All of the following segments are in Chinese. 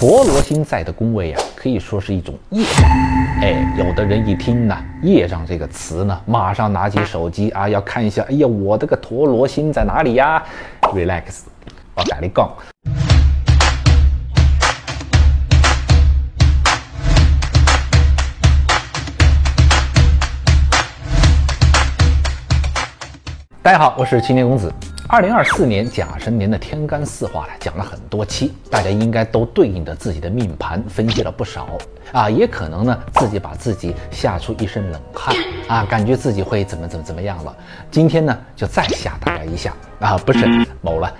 陀罗星在的宫位啊，可以说是一种业障。哎，有的人一听呢“业障”这个词呢，马上拿起手机啊，要看一下，哎呀，我这个陀罗星在哪里呀？Relax，我跟你讲。大家好，我是青年公子。二零二四年甲申年的天干四化呢，讲了很多期，大家应该都对应着自己的命盘分析了不少啊，也可能呢自己把自己吓出一身冷汗啊，感觉自己会怎么怎么怎么样了。今天呢就再吓大家一下啊，不是某了，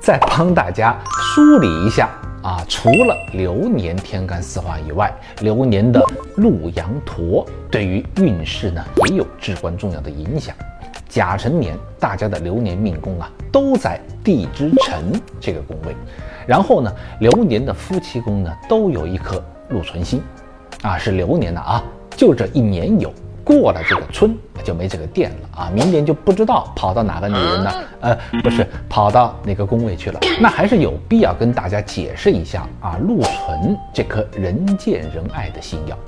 再帮大家梳理一下啊，除了流年天干四化以外，流年的禄羊驼对于运势呢也有至关重要的影响。甲辰年，大家的流年命宫啊，都在地支辰这个宫位。然后呢，流年的夫妻宫呢，都有一颗禄存星，啊，是流年的啊，就这一年有，过了这个春就没这个店了啊，明年就不知道跑到哪个女人呢？呃，不是跑到哪个宫位去了？那还是有必要跟大家解释一下啊，禄存这颗人见人爱的星耀，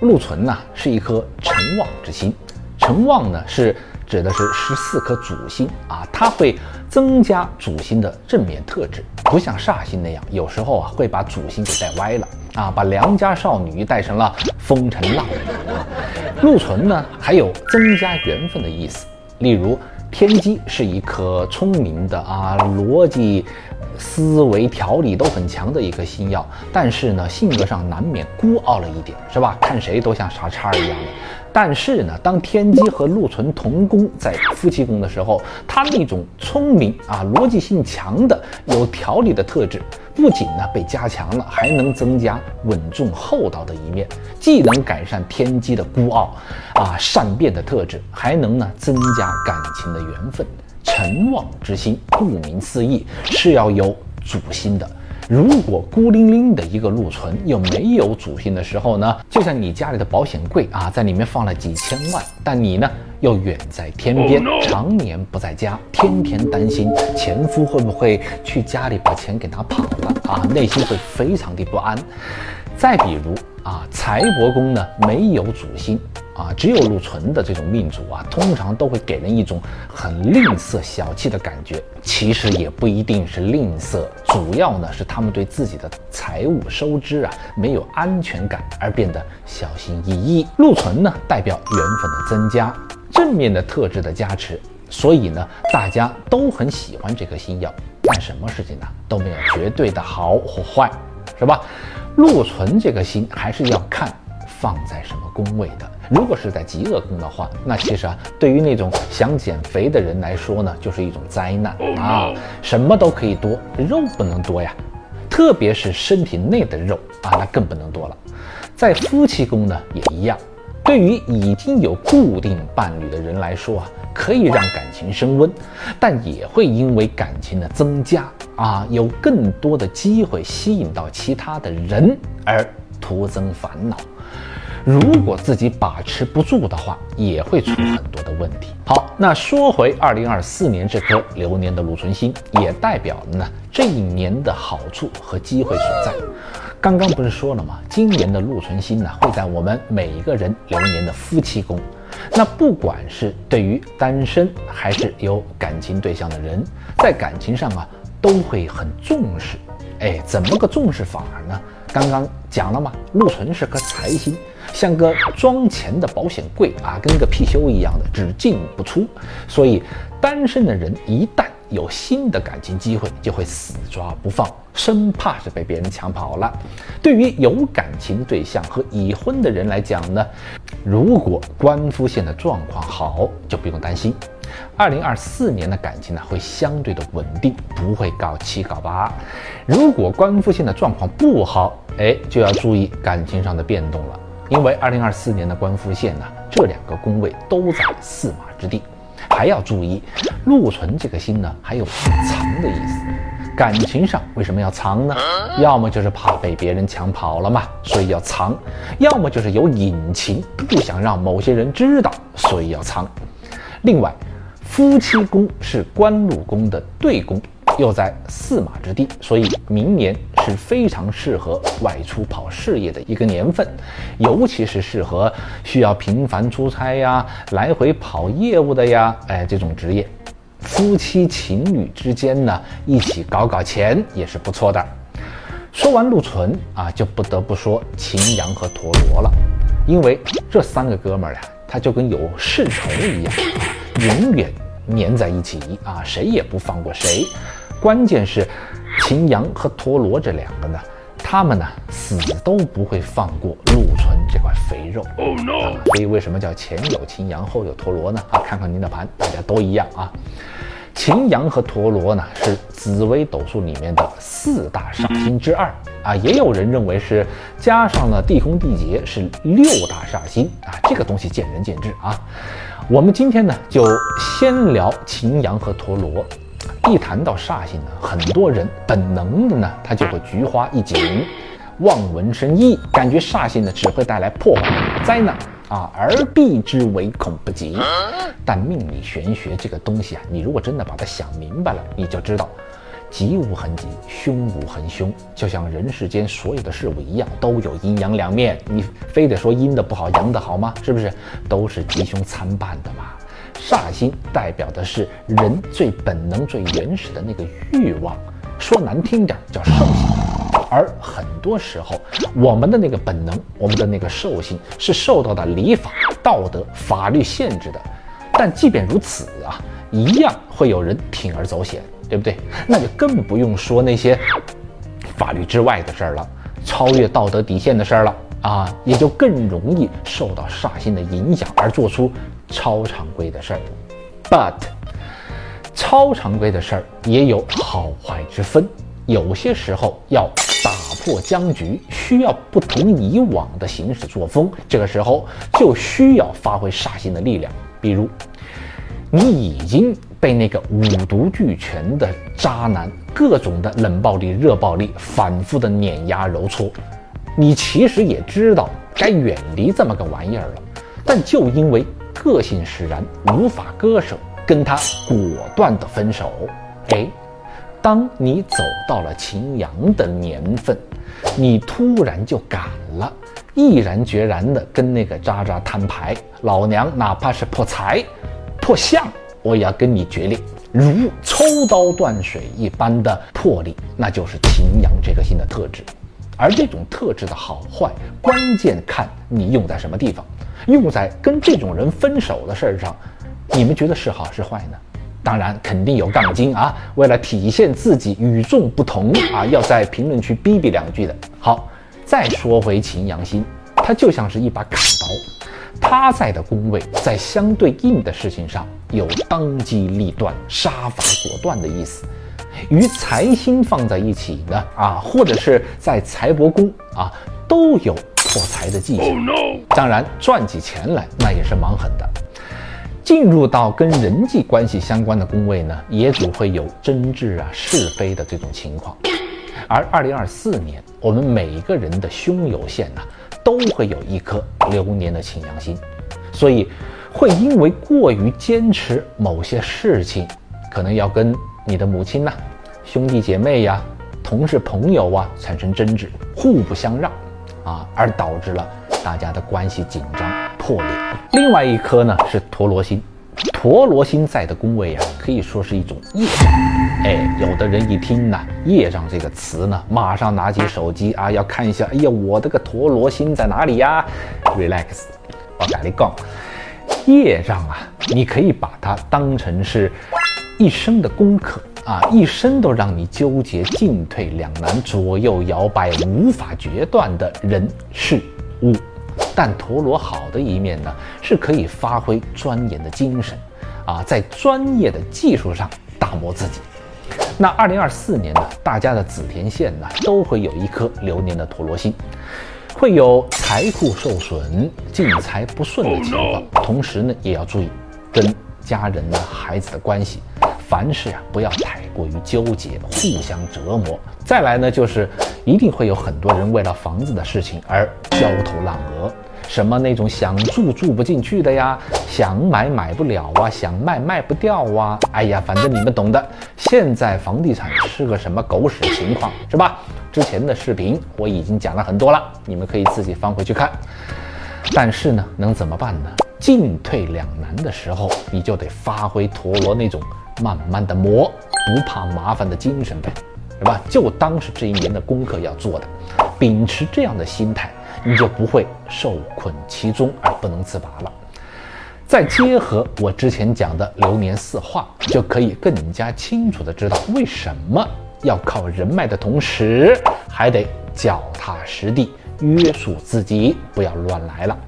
禄存呢是一颗辰旺之星，辰旺呢是。指的是十四颗主星啊，它会增加主星的正面特质，不像煞星那样，有时候啊会把主星给带歪了啊，把良家少女带成了风尘浪女。禄存呢，还有增加缘分的意思，例如天机是一颗聪明的啊，逻辑、思维、条理都很强的一颗星耀，但是呢，性格上难免孤傲了一点，是吧？看谁都像傻叉一样的。但是呢，当天机和禄存同宫在夫妻宫的时候，他那种聪明啊、逻辑性强的、有条理的特质，不仅呢被加强了，还能增加稳重厚道的一面，既能改善天机的孤傲啊、善变的特质，还能呢增加感情的缘分。辰旺之心，顾名思义是要有主心的。如果孤零零的一个禄存又没有主心的时候呢，就像你家里的保险柜啊，在里面放了几千万，但你呢又远在天边，常年不在家，天天担心前夫会不会去家里把钱给拿跑了啊，内心会非常的不安。再比如啊，财帛宫呢没有主星。啊，只有禄存的这种命主啊，通常都会给人一种很吝啬、小气的感觉。其实也不一定是吝啬，主要呢是他们对自己的财务收支啊没有安全感，而变得小心翼翼。禄存呢代表缘分的增加，正面的特质的加持，所以呢大家都很喜欢这颗星耀。但什么事情呢都没有绝对的好或坏，是吧？禄存这个星还是要看。放在什么宫位的？如果是在极恶宫的话，那其实啊，对于那种想减肥的人来说呢，就是一种灾难啊！什么都可以多，肉不能多呀，特别是身体内的肉啊，那更不能多了。在夫妻宫呢也一样，对于已经有固定伴侣的人来说啊，可以让感情升温，但也会因为感情的增加啊，有更多的机会吸引到其他的人而徒增烦恼。如果自己把持不住的话，也会出很多的问题。好，那说回二零二四年这颗流年的禄存星，也代表了呢这一年的好处和机会所在。刚刚不是说了吗？今年的禄存星呢会在我们每一个人流年的夫妻宫。那不管是对于单身还是有感情对象的人，在感情上啊都会很重视。哎，怎么个重视法呢？刚刚讲了嘛，禄存是颗财星，像个装钱的保险柜啊，跟个貔貅一样的，只进不出。所以，单身的人一旦有新的感情机会，就会死抓不放，生怕是被别人抢跑了。对于有感情对象和已婚的人来讲呢，如果官夫线的状况好，就不用担心。二零二四年的感情呢，会相对的稳定，不会搞七搞八。如果官夫线的状况不好，哎，就要注意感情上的变动了。因为二零二四年的官夫线呢，这两个宫位都在驷马之地，还要注意禄存这个星呢，还有藏的意思。感情上为什么要藏呢？要么就是怕被别人抢跑了嘛，所以要藏；要么就是有隐情，不想让某些人知道，所以要藏。另外。夫妻宫是官禄宫的对宫，又在驷马之地，所以明年是非常适合外出跑事业的一个年份，尤其是适合需要频繁出差呀、来回跑业务的呀，哎，这种职业，夫妻情侣之间呢一起搞搞钱也是不错的。说完陆存啊，就不得不说擎羊和陀螺了，因为这三个哥们儿呀，他就跟有世仇一样，永远粘在一起啊，谁也不放过谁。关键是，秦阳和陀螺这两个呢，他们呢死都不会放过陆存这块肥肉。Oh no！所以为什么叫前有秦阳后有陀螺呢？啊，看看您的盘，大家都一样啊。秦阳和陀螺呢是紫微斗数里面的四大煞星之二啊，也有人认为是加上了地空地劫是六大煞星啊，这个东西见仁见智啊。我们今天呢就先聊秦阳和陀螺。一谈到煞星呢，很多人本能的呢，他就会菊花一紧，望文生义，感觉煞星呢只会带来破坏、灾难啊，而避之唯恐不及。但命理玄学这个东西啊，你如果真的把它想明白了，你就知道，吉无恒吉，凶无恒凶，就像人世间所有的事物一样，都有阴阳两面。你非得说阴的不好，阳的好吗？是不是？都是吉凶参半的嘛。煞星代表的是人最本能、最原始的那个欲望，说难听点叫兽性。而很多时候，我们的那个本能，我们的那个兽性是受到的礼法、道德、法律限制的。但即便如此啊，一样会有人铤而走险，对不对？那就更不用说那些法律之外的事儿了，超越道德底线的事儿了啊，也就更容易受到煞星的影响而做出。超常规的事儿，but 超常规的事儿也有好坏之分。有些时候要打破僵局，需要不同以往的行事作风。这个时候就需要发挥煞星的力量。比如，你已经被那个五毒俱全的渣男，各种的冷暴力、热暴力反复的碾压揉搓，你其实也知道该远离这么个玩意儿了，但就因为。个性使然，无法割舍，跟他果断的分手。哎，当你走到了擎羊的年份，你突然就敢了，毅然决然的跟那个渣渣摊牌。老娘哪怕是破财、破相，我也要跟你决裂，如抽刀断水一般的魄力，那就是擎羊这颗心的特质。而这种特质的好坏，关键看你用在什么地方。用在跟这种人分手的事儿上，你们觉得是好是坏呢？当然肯定有杠精啊，为了体现自己与众不同啊，要在评论区逼逼两句的。好，再说回秦阳星，它就像是一把砍刀，他在的宫位在相对应的事情上有当机立断、杀伐果断的意思。与财星放在一起呢，啊，或者是在财帛宫啊，都有。破财的迹象，当然赚起钱来那也是蛮狠的。进入到跟人际关系相关的宫位呢，也总会有争执啊、是非的这种情况。而二零二四年，我们每一个人的胸有限呐，都会有一颗流年的擎羊星，所以会因为过于坚持某些事情，可能要跟你的母亲呐、兄弟姐妹呀、同事朋友啊产生争执，互不相让。啊，而导致了大家的关系紧张破裂。另外一颗呢是陀螺星，陀螺星在的宫位啊，可以说是一种业障。哎，有的人一听呢“业障”这个词呢，马上拿起手机啊，要看一下，哎呀，我的个陀螺星在哪里呀？Relax，我跟你讲，业障啊，你可以把它当成是一生的功课。啊，一生都让你纠结、进退两难、左右摇摆、无法决断的人事物。但陀螺好的一面呢，是可以发挥钻研的精神，啊，在专业的技术上打磨自己。那二零二四年呢，大家的紫田线呢，都会有一颗流年的陀螺星，会有财库受损、进财不顺的情况。同时呢，也要注意跟家人呢、孩子的关系。凡事啊，不要太过于纠结，互相折磨。再来呢，就是一定会有很多人为了房子的事情而焦头烂额。什么那种想住住不进去的呀，想买买不了啊，想卖卖不掉啊，哎呀，反正你们懂的。现在房地产是个什么狗屎情况，是吧？之前的视频我已经讲了很多了，你们可以自己翻回去看。但是呢，能怎么办呢？进退两难的时候，你就得发挥陀螺那种慢慢的磨，不怕麻烦的精神呗。是吧？就当是这一年的功课要做的，秉持这样的心态，你就不会受困其中而不能自拔了。再结合我之前讲的流年四化，就可以更加清楚的知道为什么要靠人脉的同时，还得脚踏实地约束自己，不要乱来了。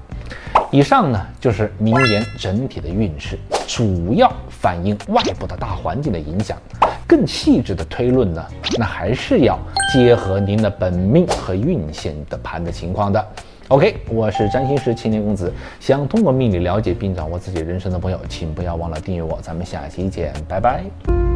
以上呢就是明年整体的运势，主要反映外部的大环境的影响。更细致的推论呢，那还是要结合您的本命和运线的盘的情况的。OK，我是占星师青年公子，想通过命理了解并掌握自己人生的朋友，请不要忘了订阅我。咱们下期见，拜拜。